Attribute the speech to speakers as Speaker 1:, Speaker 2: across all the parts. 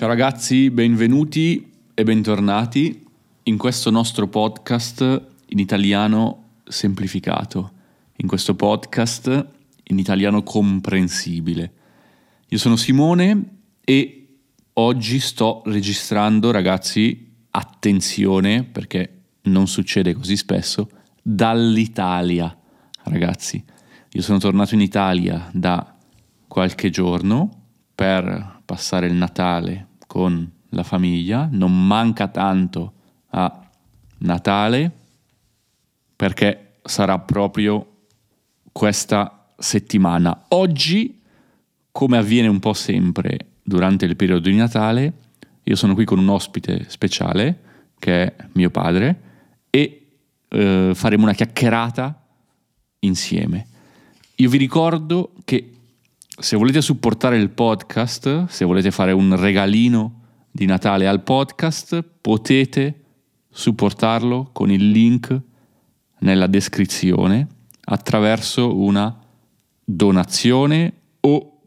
Speaker 1: Ciao ragazzi, benvenuti e bentornati in questo nostro podcast in italiano semplificato, in questo podcast in italiano comprensibile. Io sono Simone e oggi sto registrando, ragazzi, attenzione perché non succede così spesso, dall'Italia, ragazzi. Io sono tornato in Italia da qualche giorno per passare il Natale con la famiglia, non manca tanto a Natale perché sarà proprio questa settimana. Oggi, come avviene un po' sempre durante il periodo di Natale, io sono qui con un ospite speciale che è mio padre e eh, faremo una chiacchierata insieme. Io vi ricordo che se volete supportare il podcast, se volete fare un regalino di Natale al podcast, potete supportarlo con il link nella descrizione attraverso una donazione o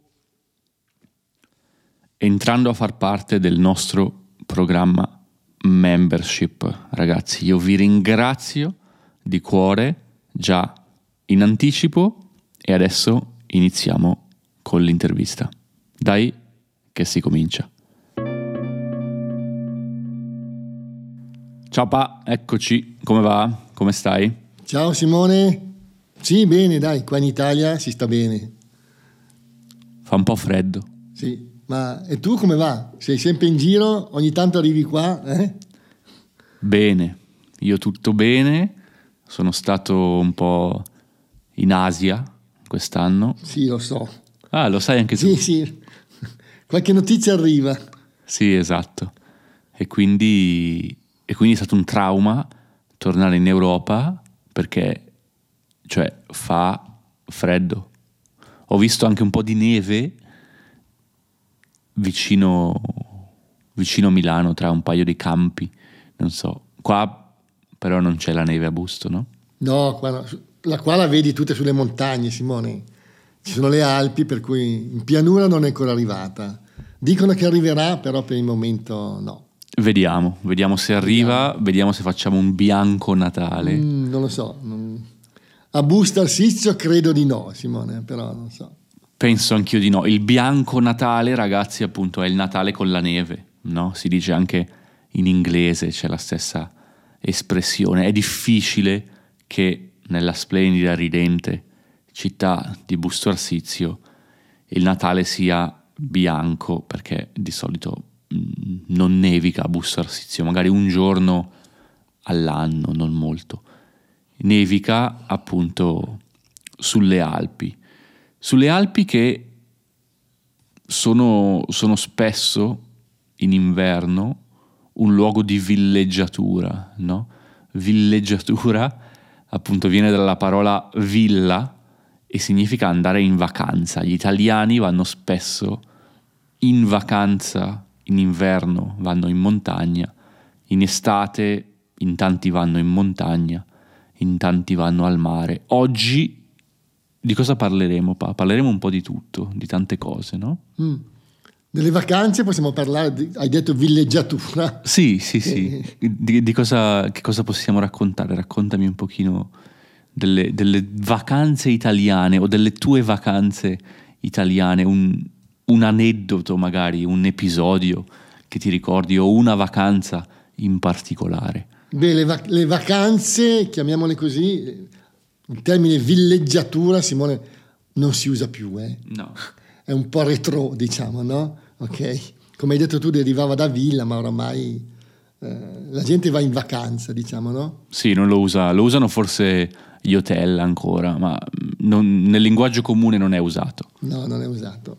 Speaker 1: entrando a far parte del nostro programma membership. Ragazzi, io vi ringrazio di cuore già in anticipo e adesso iniziamo con l'intervista. Dai che si comincia. Ciao Pa, eccoci, come va? Come stai?
Speaker 2: Ciao Simone, sì bene dai, qua in Italia si sta bene.
Speaker 1: Fa un po' freddo.
Speaker 2: Sì, ma e tu come va? Sei sempre in giro? Ogni tanto arrivi qua? Eh?
Speaker 1: Bene, io tutto bene, sono stato un po' in Asia quest'anno.
Speaker 2: Sì, lo so.
Speaker 1: Ah, lo sai anche tu?
Speaker 2: Sì, sì, qualche notizia arriva.
Speaker 1: Sì, esatto. E quindi, e quindi è stato un trauma tornare in Europa perché cioè, fa freddo. Ho visto anche un po' di neve vicino, vicino a Milano, tra un paio di campi. Non so, qua però non c'è la neve a Busto, no?
Speaker 2: No, qua, no. la qua la vedi tutte sulle montagne, Simone. Ci sono le Alpi, per cui in pianura non è ancora arrivata. Dicono che arriverà, però per il momento no.
Speaker 1: Vediamo, vediamo se arriva, vediamo, vediamo se facciamo un bianco Natale.
Speaker 2: Mm, non lo so. A Busto Arsizio credo di no, Simone, però non so.
Speaker 1: Penso anch'io di no. Il bianco Natale, ragazzi, appunto, è il Natale con la neve, no? Si dice anche in inglese, c'è la stessa espressione. È difficile che nella splendida, ridente città di Busto Arsizio il Natale sia bianco, perché di solito mh, non nevica a Busto Arsizio, magari un giorno all'anno, non molto. Nevica appunto sulle Alpi. Sulle Alpi che sono, sono spesso in inverno un luogo di villeggiatura, no? Villeggiatura appunto viene dalla parola villa e significa andare in vacanza. Gli italiani vanno spesso in vacanza in inverno, vanno in montagna, in estate in tanti vanno in montagna, in tanti vanno al mare. Oggi di cosa parleremo, Pa? Parleremo un po' di tutto, di tante cose, no?
Speaker 2: Mm. Delle vacanze possiamo parlare, di, hai detto villeggiatura.
Speaker 1: Sì, sì, sì. Eh. Di, di cosa, che cosa possiamo raccontare? Raccontami un pochino delle, delle, vacanze italiane o delle tue vacanze italiane, un, un aneddoto magari, un episodio che ti ricordi o una vacanza in particolare.
Speaker 2: Beh, le, vac- le vacanze, chiamiamole così, il termine villeggiatura, Simone, non si usa più, eh?
Speaker 1: No.
Speaker 2: È un po' retro, diciamo, no? Ok? Come hai detto tu, derivava da villa, ma oramai eh, la gente va in vacanza, diciamo, no?
Speaker 1: Sì, non lo usa, lo usano forse hotel ancora, ma non, nel linguaggio comune non è usato.
Speaker 2: No, non è usato.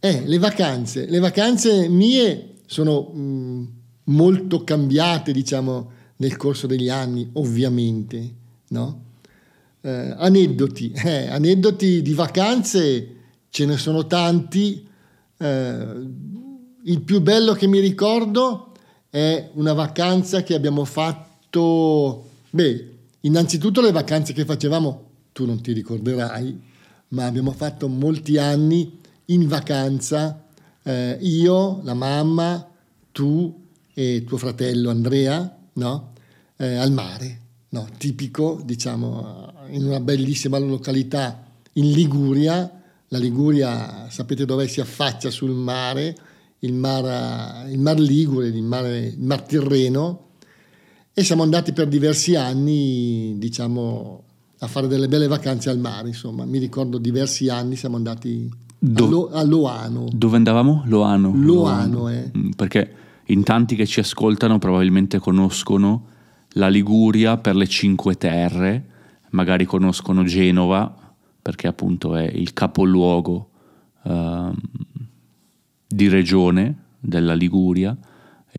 Speaker 2: Eh, le vacanze. Le vacanze mie sono mh, molto cambiate, diciamo, nel corso degli anni, ovviamente, no? Eh, aneddoti, eh, aneddoti di vacanze ce ne sono tanti. Eh, il più bello che mi ricordo è una vacanza che abbiamo fatto. Beh, innanzitutto le vacanze che facevamo, tu non ti ricorderai, ma abbiamo fatto molti anni in vacanza eh, io, la mamma, tu e tuo fratello Andrea, no? Eh, al mare, no? tipico, diciamo, in una bellissima località in Liguria. La Liguria, sapete dove si affaccia sul mare, il mar, il mar Ligure, il, mare, il mar Tirreno, e siamo andati per diversi anni, diciamo, a fare delle belle vacanze al mare, insomma. Mi ricordo diversi anni siamo andati Do- a, Loano.
Speaker 1: Dove andavamo? Loano.
Speaker 2: Loano, Loano. Eh.
Speaker 1: Mm, perché in tanti che ci ascoltano probabilmente conoscono la Liguria per le Cinque Terre, magari conoscono Genova perché appunto è il capoluogo uh, di regione della Liguria.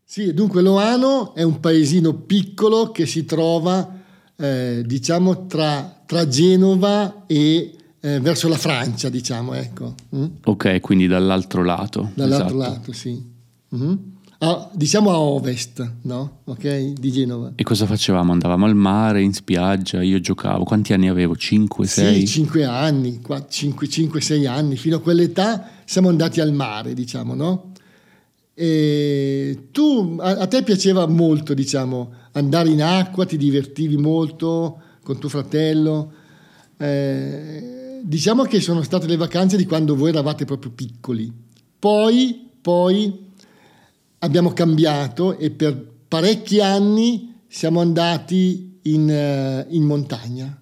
Speaker 2: Sì, dunque Loano è un paesino piccolo che si trova eh, diciamo tra, tra, Genova e eh, verso la Francia, diciamo, ecco.
Speaker 1: Mm? Ok, quindi dall'altro lato.
Speaker 2: Dall'altro esatto. lato, sì. Mm-hmm. A, diciamo a ovest, no? Ok, di Genova.
Speaker 1: E cosa facevamo? Andavamo al mare, in spiaggia, io giocavo. Quanti anni avevo? 5, 6?
Speaker 2: Sì, 5 anni, 5-6 anni. Fino a quell'età siamo andati al mare, diciamo, no? E tu, a, a te piaceva molto, diciamo, andare in acqua, ti divertivi molto con tuo fratello. Eh, diciamo che sono state le vacanze di quando voi eravate proprio piccoli. Poi, poi abbiamo cambiato e per parecchi anni siamo andati in, uh, in montagna.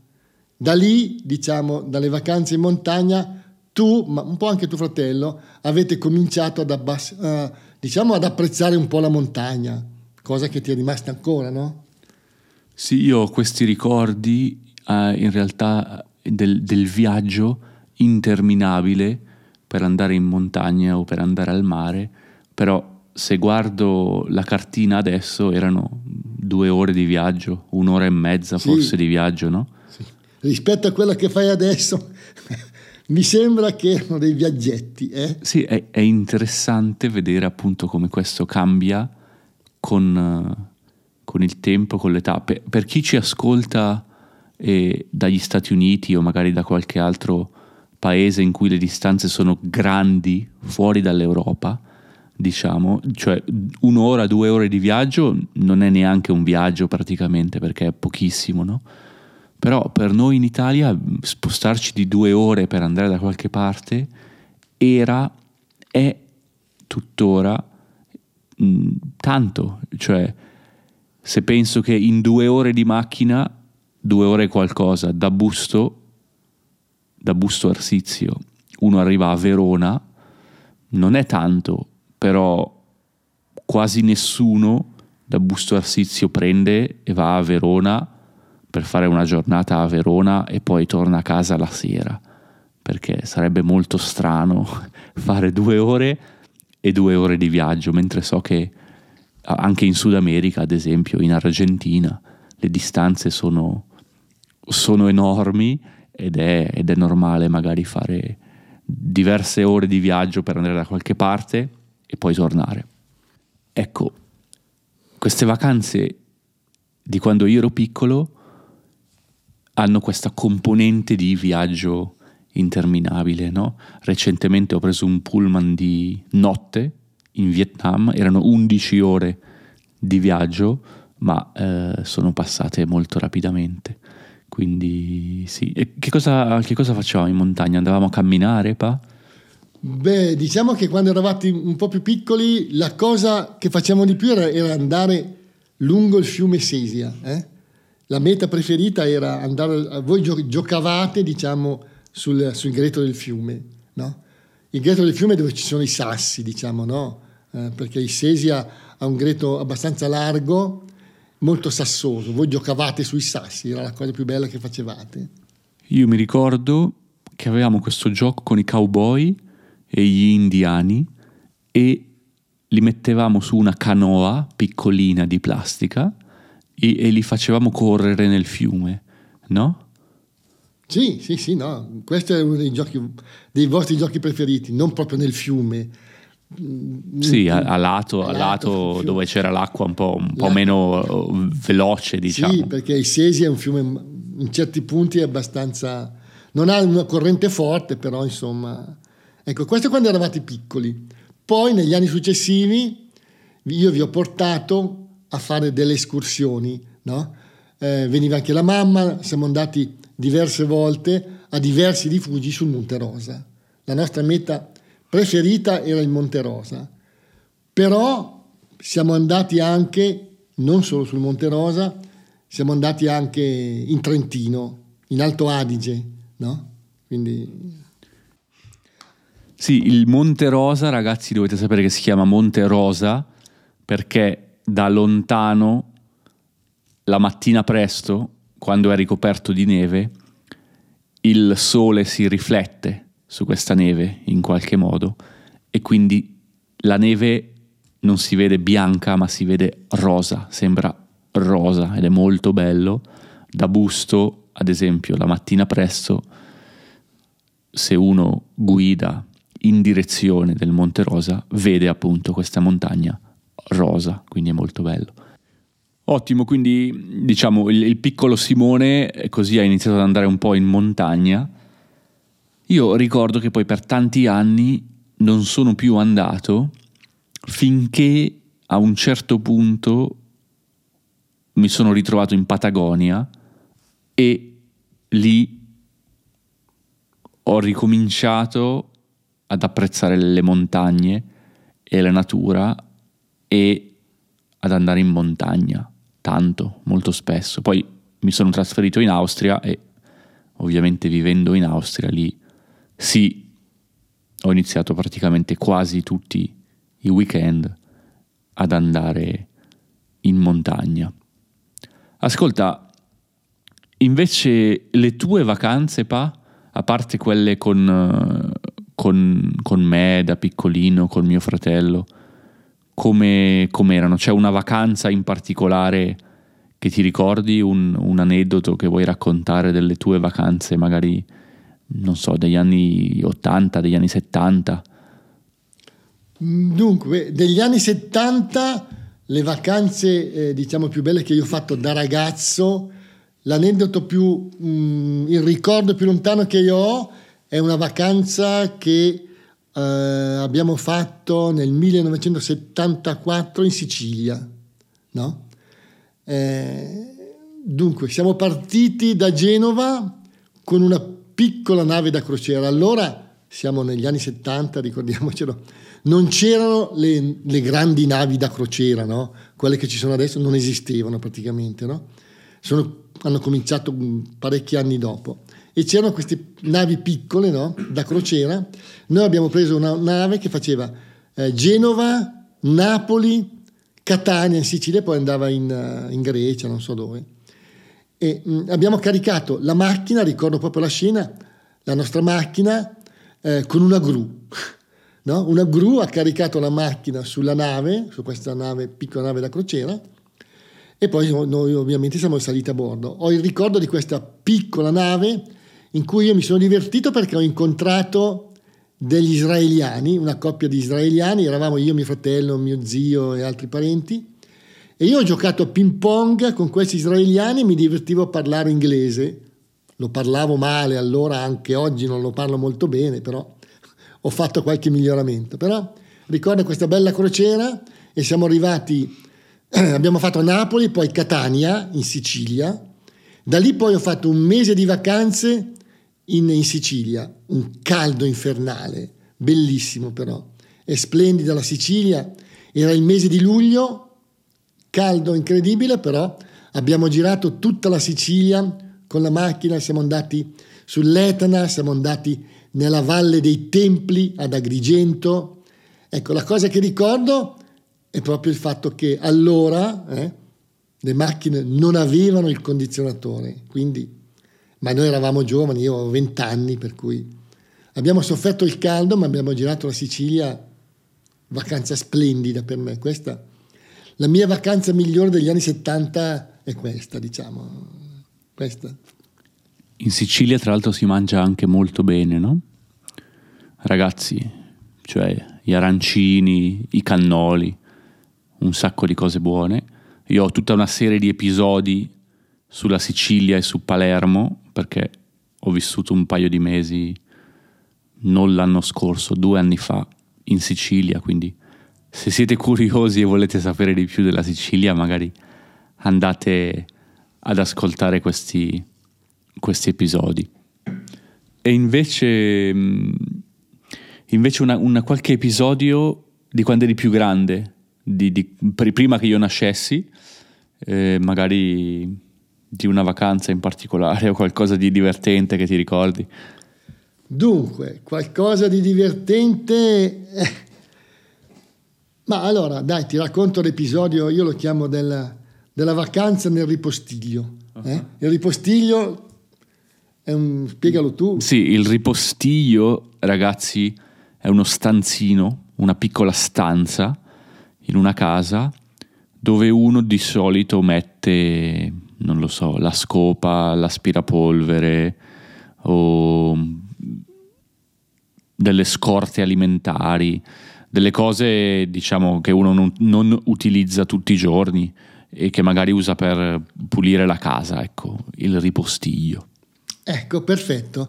Speaker 2: Da lì, diciamo, dalle vacanze in montagna, tu, ma un po' anche tuo fratello, avete cominciato ad, abbass- uh, diciamo, ad apprezzare un po' la montagna cosa che ti è rimasta ancora, no?
Speaker 1: Sì, io ho questi ricordi eh, in realtà del, del, viaggio interminabile per andare in montagna o per andare al mare, però se guardo la cartina adesso erano due ore di viaggio, un'ora e mezza sì. forse di viaggio, no?
Speaker 2: Sì. Rispetto a quella che fai adesso, mi sembra che erano dei viaggetti. Eh?
Speaker 1: Sì, è, è interessante vedere appunto come questo cambia con, con il tempo, con l'età. Per, per chi ci ascolta eh, dagli Stati Uniti o magari da qualche altro paese in cui le distanze sono grandi, fuori dall'Europa, diciamo, cioè un'ora, due ore di viaggio non è neanche un viaggio praticamente perché è pochissimo, no? Però per noi in Italia spostarci di due ore per andare da qualche parte era, è tuttora Mm, tanto, cioè se penso che in due ore di macchina, due ore qualcosa, da Busto, da Busto Arsizio, uno arriva a Verona, non è tanto, però quasi nessuno da Busto Arsizio prende e va a Verona per fare una giornata a Verona e poi torna a casa la sera, perché sarebbe molto strano fare due ore e due ore di viaggio, mentre so che anche in Sud America, ad esempio, in Argentina, le distanze sono, sono enormi ed è, ed è normale magari fare diverse ore di viaggio per andare da qualche parte e poi tornare. Ecco, queste vacanze di quando io ero piccolo hanno questa componente di viaggio interminabile. No? Recentemente ho preso un pullman di notte in Vietnam, erano 11 ore di viaggio, ma eh, sono passate molto rapidamente. Quindi sì, che cosa, che cosa facevamo in montagna? Andavamo a camminare, pa?
Speaker 2: Beh, diciamo che quando eravate un po' più piccoli, la cosa che facevamo di più era, era andare lungo il fiume Sesia. Eh? La meta preferita era andare, voi giocavate, diciamo, sul, sul greto del fiume, no? Il greto del fiume è dove ci sono i sassi, diciamo, no? Eh, perché il Sesia ha un greto abbastanza largo, molto sassoso. Voi giocavate sui sassi, era la cosa più bella che facevate.
Speaker 1: Io mi ricordo che avevamo questo gioco con i cowboy e gli indiani e li mettevamo su una canoa piccolina di plastica e, e li facevamo correre nel fiume, no?
Speaker 2: Sì, sì, sì, no, questo è uno dei, giochi, dei vostri giochi preferiti, non proprio nel fiume.
Speaker 1: Sì, a, a lato, a lato dove c'era l'acqua un po', un po meno uh, veloce, diciamo.
Speaker 2: Sì, perché il Sesi è un fiume, in certi punti è abbastanza... non ha una corrente forte, però insomma... Ecco, questo è quando eravate piccoli. Poi negli anni successivi io vi ho portato a fare delle escursioni, no? eh, veniva anche la mamma, siamo andati diverse volte a diversi rifugi sul Monte Rosa. La nostra meta preferita era il Monte Rosa, però siamo andati anche, non solo sul Monte Rosa, siamo andati anche in Trentino, in Alto Adige, no? Quindi...
Speaker 1: Sì, il Monte Rosa, ragazzi, dovete sapere che si chiama Monte Rosa perché da lontano, la mattina presto, quando è ricoperto di neve, il sole si riflette su questa neve in qualche modo e quindi la neve non si vede bianca ma si vede rosa, sembra rosa ed è molto bello. Da Busto, ad esempio, la mattina presto, se uno guida in direzione del Monte Rosa, vede appunto questa montagna rosa, quindi è molto bello. Ottimo, quindi diciamo il, il piccolo Simone così ha iniziato ad andare un po' in montagna. Io ricordo che poi per tanti anni non sono più andato finché a un certo punto mi sono ritrovato in Patagonia e lì ho ricominciato ad apprezzare le montagne e la natura e ad andare in montagna tanto, molto spesso. Poi mi sono trasferito in Austria e ovviamente vivendo in Austria lì sì, ho iniziato praticamente quasi tutti i weekend ad andare in montagna. Ascolta, invece le tue vacanze, Pa, a parte quelle con, con, con me da piccolino, con mio fratello, come erano? C'è una vacanza in particolare che ti ricordi, un, un, aneddoto che vuoi raccontare delle tue vacanze, magari, non so, degli anni 80, degli anni 70?
Speaker 2: Dunque, degli anni 70 le vacanze, eh, diciamo, più belle che io ho fatto da ragazzo, l'aneddoto più, mh, mm, il ricordo più lontano che io ho è una vacanza che eh, abbiamo fatto nel 1974 in Sicilia. No? Eh, dunque, siamo partiti da Genova con una piccola nave da crociera. Allora, siamo negli anni 70, ricordiamocelo, non c'erano le, le grandi navi da crociera, no? quelle che ci sono adesso non esistevano praticamente. No? Sono, hanno cominciato parecchi anni dopo e c'erano queste navi piccole no? da crociera. Noi abbiamo preso una nave che faceva eh, Genova, Napoli, Catania in Sicilia poi andava in, uh, in Grecia, non so dove. E mh, mm, abbiamo caricato la macchina, ricordo proprio la scena, la nostra macchina eh, con una gru. No? Una gru ha caricato la macchina sulla nave, su questa nave, piccola nave da crociera, e poi noi ovviamente siamo saliti a bordo. Ho il ricordo di questa piccola nave in cui io mi sono divertito perché ho incontrato degli israeliani, una coppia di israeliani, eravamo io, mio fratello, mio zio e altri parenti, e io ho giocato a ping pong con questi israeliani e mi divertivo a parlare inglese. Lo parlavo male allora, anche oggi non lo parlo molto bene, però ho fatto qualche miglioramento. Però ricordo questa bella crociera e siamo arrivati, abbiamo fatto Napoli, poi Catania in Sicilia. Da lì poi ho fatto un mese di vacanze in, in Sicilia, un caldo infernale, bellissimo però, è splendida la Sicilia, era il mese di luglio, caldo incredibile però, abbiamo girato tutta la Sicilia con la macchina, siamo andati sull'Etna, siamo andati nella Valle dei Templi ad Agrigento. Ecco, la cosa che ricordo è proprio il fatto che allora eh, le macchine non avevano il condizionatore, quindi ma noi eravamo giovani, io avevo 20 anni, per cui abbiamo sofferto il caldo, ma abbiamo girato la Sicilia, vacanza splendida per me. Questa, la mia vacanza migliore degli anni 70 è questa, diciamo. Questa.
Speaker 1: In Sicilia, tra l'altro, si mangia anche molto bene, no? Ragazzi, cioè gli arancini, i cannoli, un sacco di cose buone. Io ho tutta una serie di episodi sulla Sicilia e su Palermo perché ho vissuto un paio di mesi, non l'anno scorso, due anni fa, in Sicilia, quindi se siete curiosi e volete sapere di più della Sicilia, magari andate ad ascoltare questi, questi episodi. E invece, mm, invece una, una, qualche episodio di quando eri più grande, di, di, prima che io nascessi, eh, magari di una vacanza in particolare o qualcosa di divertente che ti ricordi.
Speaker 2: Dunque, qualcosa di divertente... Eh. Ma allora, dai, ti racconto l'episodio, io lo chiamo della, della vacanza nel ripostiglio. Uh-huh. Eh? Il ripostiglio è un... spiegalo tu.
Speaker 1: Sì, il ripostiglio, ragazzi, è uno stanzino, una piccola stanza in una casa dove uno di solito mette, non lo so, la scopa, l'aspirapolvere o delle scorte alimentari, delle cose diciamo che uno non, non utilizza tutti i giorni e che magari usa per pulire la casa, ecco, il ripostiglio.
Speaker 2: Ecco, perfetto.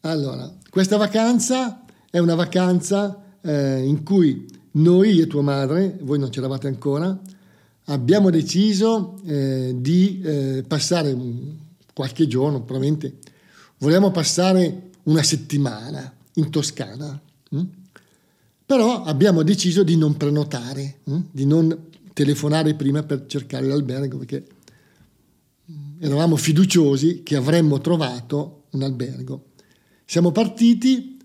Speaker 2: Allora, questa vacanza è una vacanza eh, in cui noi e tua madre, voi non c'eravate ancora, abbiamo deciso eh, di eh, passare qualche giorno, probabilmente volevamo passare una settimana in Toscana. Hm? Però abbiamo deciso di non prenotare, hm? di non telefonare prima per cercare l'albergo perché eravamo fiduciosi che avremmo trovato un albergo. Siamo partiti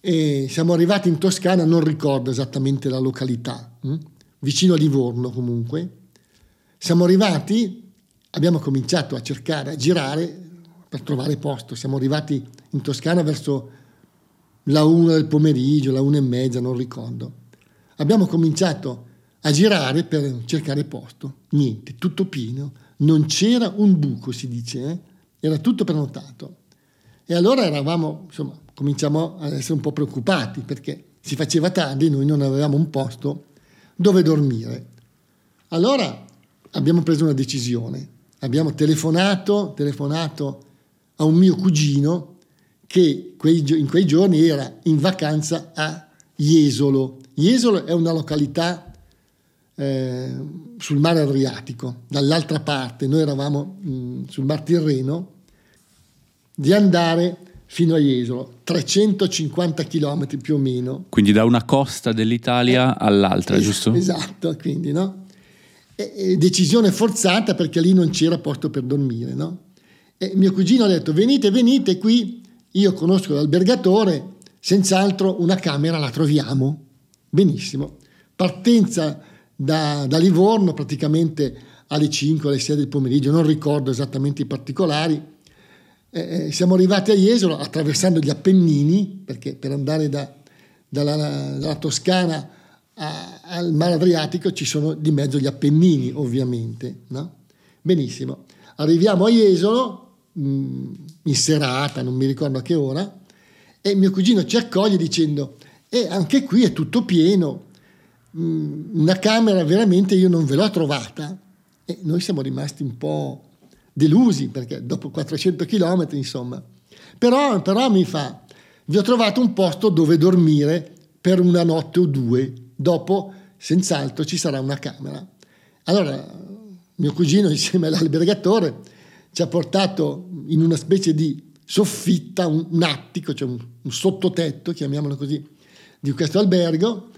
Speaker 2: e siamo arrivati in Toscana, non ricordo esattamente la località? Vicino a Livorno comunque. Siamo arrivati, abbiamo cominciato a cercare, a girare per trovare posto. Siamo arrivati in Toscana verso la una del pomeriggio, la una e mezza, non ricordo. Abbiamo cominciato a girare per cercare posto. Niente, tutto pieno. Non c'era un buco, si dice, eh? era tutto prenotato. E allora eravamo, insomma, cominciamo ad essere un po' preoccupati perché si faceva tardi, noi non avevamo un posto dove dormire. Allora abbiamo preso una decisione, abbiamo telefonato, telefonato a un mio cugino che in quei giorni era in vacanza a Jesolo. Jesolo è una località eh, sul mare Adriatico, dall'altra parte, noi eravamo mh, mm, sul Mar Tirreno, di andare fino a Jesolo, 350 km più o meno.
Speaker 1: Quindi da una costa dell'Italia eh, all'altra,
Speaker 2: es-
Speaker 1: giusto?
Speaker 2: Esatto, quindi no? E, e decisione forzata perché lì non c'era posto per dormire, no? E mio cugino ha detto venite, venite qui, io conosco l'albergatore, senz'altro una camera la troviamo. Benissimo. Partenza da, da Livorno praticamente alle 5, alle 6 del pomeriggio, non ricordo esattamente i particolari, eh, eh, siamo arrivati a Jesolo attraversando gli Appennini, perché per andare da, dalla, dalla, Toscana a, al mare Adriatico ci sono di mezzo gli Appennini, ovviamente. No? Benissimo. Arriviamo a Jesolo, mh, mm, in serata, non mi ricordo a che ora, e mio cugino ci accoglie dicendo, e anche qui è tutto pieno, mh, mm, una camera veramente io non ve l'ho trovata. E noi siamo rimasti un po' delusi perché dopo 400 km insomma. Però, però mi fa, vi ho trovato un posto dove dormire per una notte o due, dopo senz'altro ci sarà una camera. Allora mio cugino insieme all'albergatore ci ha portato in una specie di soffitta, un, un attico, cioè un, un sottotetto, chiamiamolo così, di questo albergo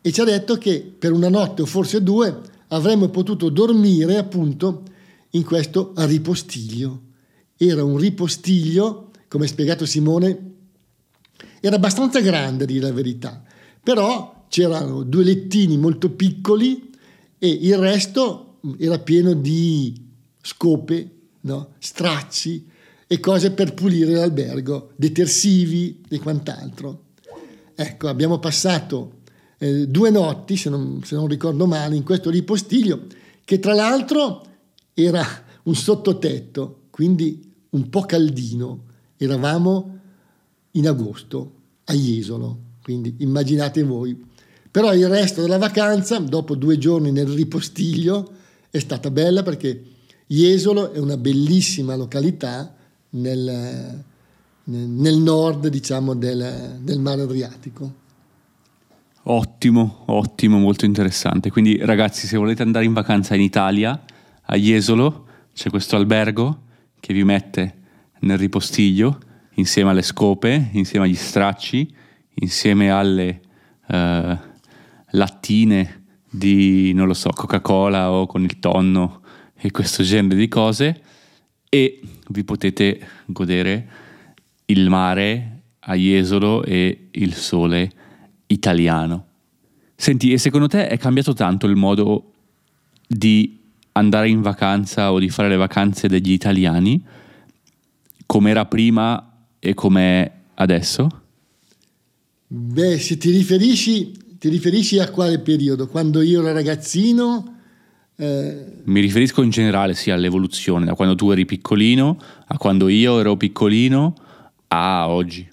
Speaker 2: e ci ha detto che per una notte o forse due avremmo potuto dormire appunto in questo ripostiglio. Era un ripostiglio, come ha spiegato Simone, era abbastanza grande a dire la verità, però c'erano due lettini molto piccoli e il resto era pieno di scope, no? stracci e cose per pulire l'albergo, detersivi e quant'altro. Ecco, abbiamo passato eh, due notti, se non, se non ricordo male, in questo ripostiglio, che tra l'altro era un sottotetto, quindi un po' caldino. Eravamo in agosto a Jesolo, quindi immaginate voi. Però il resto della vacanza, dopo due giorni nel ripostiglio, è stata bella perché Jesolo è una bellissima località nel, nel nord, diciamo, del, del mare Adriatico.
Speaker 1: Ottimo, ottimo, molto interessante. Quindi ragazzi, se volete andare in vacanza in Italia, a Jesolo, c'è questo albergo che vi mette nel ripostiglio insieme alle scope, insieme agli stracci, insieme alle uh, lattine di, non lo so, Coca-Cola o con il tonno e questo genere di cose e vi potete godere il mare a Jesolo e il sole italiano. Senti, e secondo te è cambiato tanto il modo di andare in vacanza o di fare le vacanze degli italiani come era prima e come adesso?
Speaker 2: Beh, se ti riferisci, ti riferisci a quale periodo? Quando io ero ragazzino?
Speaker 1: Eh... Mi riferisco in generale sì all'evoluzione, da quando tu eri piccolino a quando io ero piccolino a oggi.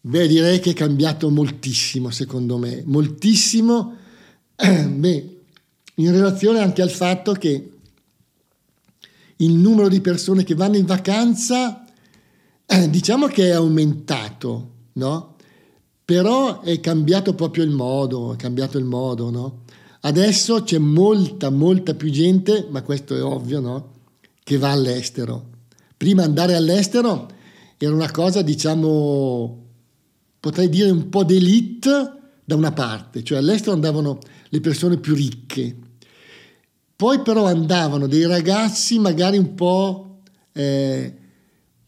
Speaker 2: Beh, direi che è cambiato moltissimo, secondo me, moltissimo. Beh, in relazione anche al fatto che il numero di persone che vanno in vacanza, eh, diciamo che è aumentato, no? Però è cambiato proprio il modo, è cambiato il modo, no? Adesso c'è molta, molta più gente, ma questo è ovvio, no? Che va all'estero. Prima andare all'estero era una cosa, diciamo, potrei dire un po' d'elite da una parte, cioè all'estero andavano le persone più ricche. Poi però andavano dei ragazzi magari un po', eh,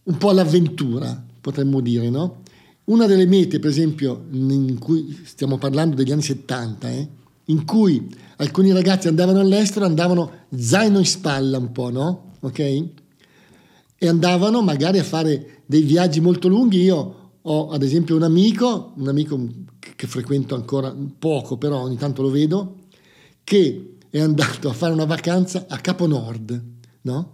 Speaker 2: un po' all'avventura, potremmo dire, no? Una delle mete, per esempio, in cui stiamo parlando degli anni 70, eh, in cui alcuni ragazzi andavano all'estero, andavano zaino in spalla un po', no? Ok? E andavano magari a fare dei viaggi molto lunghi. Io ho ad esempio un amico, un amico che frequento ancora poco, però ogni tanto lo vedo, che è andato a fare una vacanza a Capo Nord, no?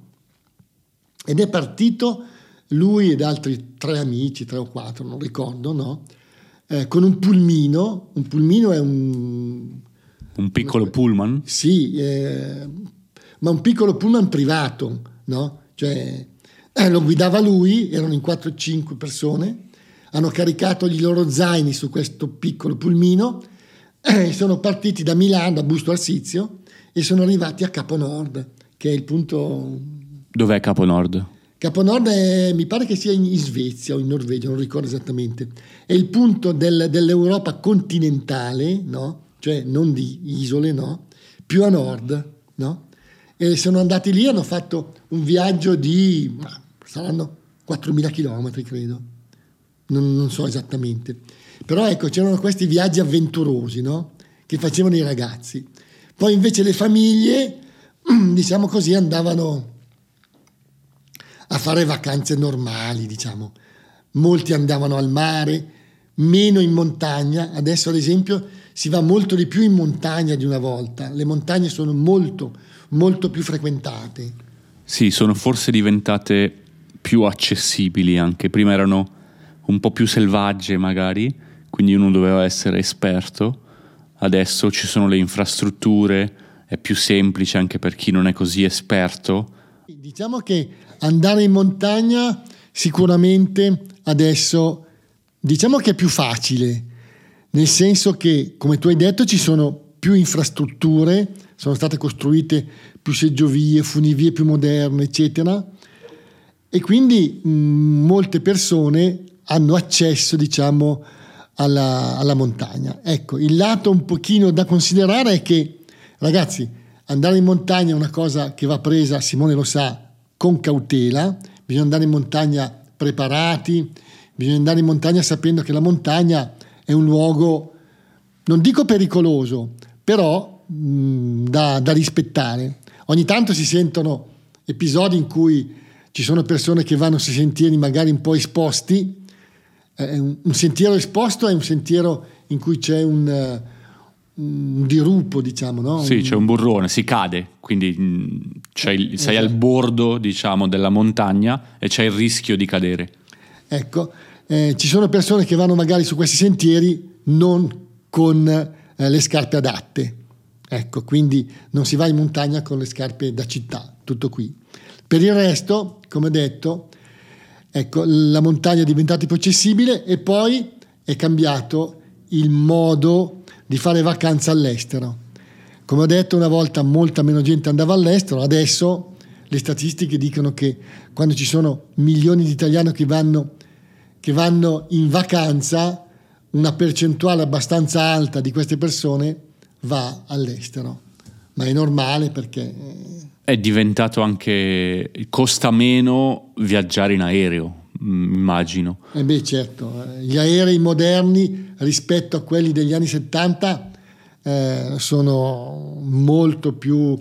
Speaker 2: Ed è partito lui ed altri tre amici, tre o quattro, non ricordo, no? Eh, con un pulmino, un pulmino è un...
Speaker 1: Un piccolo pullman?
Speaker 2: Sì, eh, ma un piccolo pullman privato, no? Cioè, eh, lo guidava lui, erano in 4-5 persone, hanno caricato i loro zaini su questo piccolo pulmino e sono partiti da Milano, da Busto Arsizio, e sono arrivati a Capo Nord, che è il punto...
Speaker 1: Dov'è Capo Nord?
Speaker 2: Capo Nord è, mi pare che sia in Svezia o in Norvegia, non ricordo esattamente. È il punto del, dell'Europa continentale, no? cioè non di isole, no? più a nord. No? E sono andati lì, hanno fatto un viaggio di, saranno 4.000 km credo non, non, so esattamente. Però ecco, c'erano questi viaggi avventurosi, no? Che facevano i ragazzi. Poi invece le famiglie, diciamo così, andavano a fare vacanze normali, diciamo. Molti andavano al mare, meno in montagna. Adesso, ad esempio, si va molto di più in montagna di una volta. Le montagne sono molto, molto più frequentate.
Speaker 1: Sì, sono forse diventate più accessibili anche. Prima erano un po' più selvagge magari, quindi uno doveva essere esperto. Adesso ci sono le infrastrutture, è più semplice anche per chi non è così esperto.
Speaker 2: Diciamo che andare in montagna sicuramente adesso diciamo che è più facile, nel senso che, come tu hai detto, ci sono più infrastrutture, sono state costruite più seggiovie, funivie più moderne, eccetera, e quindi mh, molte persone hanno accesso, diciamo, alla, alla, montagna. Ecco, il lato un pochino da considerare è che, ragazzi, andare in montagna è una cosa che va presa, Simone lo sa, con cautela, bisogna andare in montagna preparati, bisogna andare in montagna sapendo che la montagna è un luogo, non dico pericoloso, però mh, da, da rispettare. Ogni tanto si sentono episodi in cui ci sono persone che vanno sui sentieri magari un po' esposti, un, un, sentiero esposto è un sentiero in cui c'è un, un dirupo, diciamo, no?
Speaker 1: Sì, c'è un burrone, si cade, quindi il, sei esatto. al bordo, diciamo, della montagna e c'è il rischio di cadere.
Speaker 2: Ecco, eh, ci sono persone che vanno magari su questi sentieri non con eh, le scarpe adatte. Ecco, quindi non si va in montagna con le scarpe da città, tutto qui. Per il resto, come detto, Ecco, la montagna è diventata più accessibile e poi è cambiato il modo di fare vacanza all'estero. Come ho detto, una volta molta meno gente andava all'estero, adesso le statistiche dicono che quando ci sono milioni di italiani che vanno, che vanno in vacanza, una percentuale abbastanza alta di queste persone va all'estero. Ma è normale perché...
Speaker 1: È diventato anche... costa meno viaggiare in aereo, mm, immagino.
Speaker 2: Eh beh certo, eh, gli aerei moderni rispetto a quelli degli anni 70 eh, sono molto più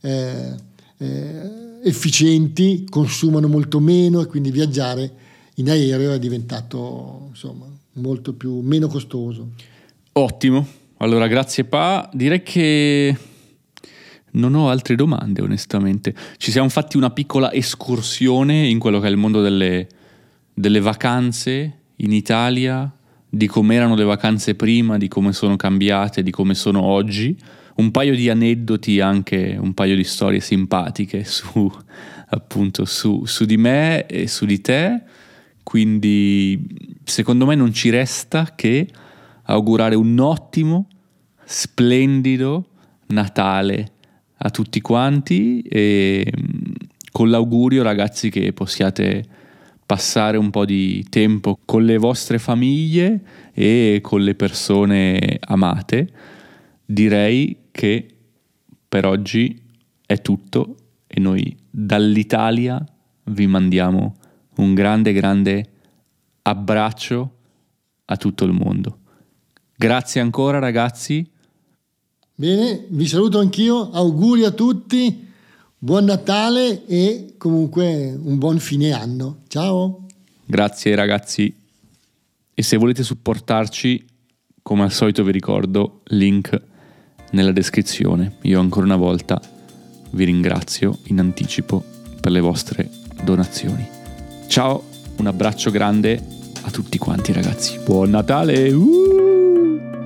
Speaker 2: eh, eh, efficienti, consumano molto meno e quindi viaggiare in aereo è diventato insomma molto più meno costoso.
Speaker 1: Ottimo, allora grazie Pa, direi che non ho altre domande onestamente, ci siamo fatti una piccola escursione in quello che è il mondo delle, delle vacanze in Italia, di come erano le vacanze prima, di come sono cambiate, di come sono oggi, un paio di aneddoti, anche un paio di storie simpatiche su, appunto, su, su di me e su di te, quindi secondo me non ci resta che augurare un ottimo, splendido Natale a tutti quanti e con l'augurio ragazzi che possiate passare un po' di tempo con le vostre famiglie e con le persone amate. Direi che per oggi è tutto e noi dall'Italia vi mandiamo un grande grande abbraccio a tutto il mondo. Grazie ancora ragazzi.
Speaker 2: Bene, vi saluto anch'io, auguri a tutti, buon Natale e comunque un buon fine anno. Ciao.
Speaker 1: Grazie ragazzi. E se volete supportarci, come al solito vi ricordo, link nella descrizione. Io ancora una volta vi ringrazio in anticipo per le vostre donazioni. Ciao, un abbraccio grande a tutti quanti ragazzi. Buon Natale! Uh!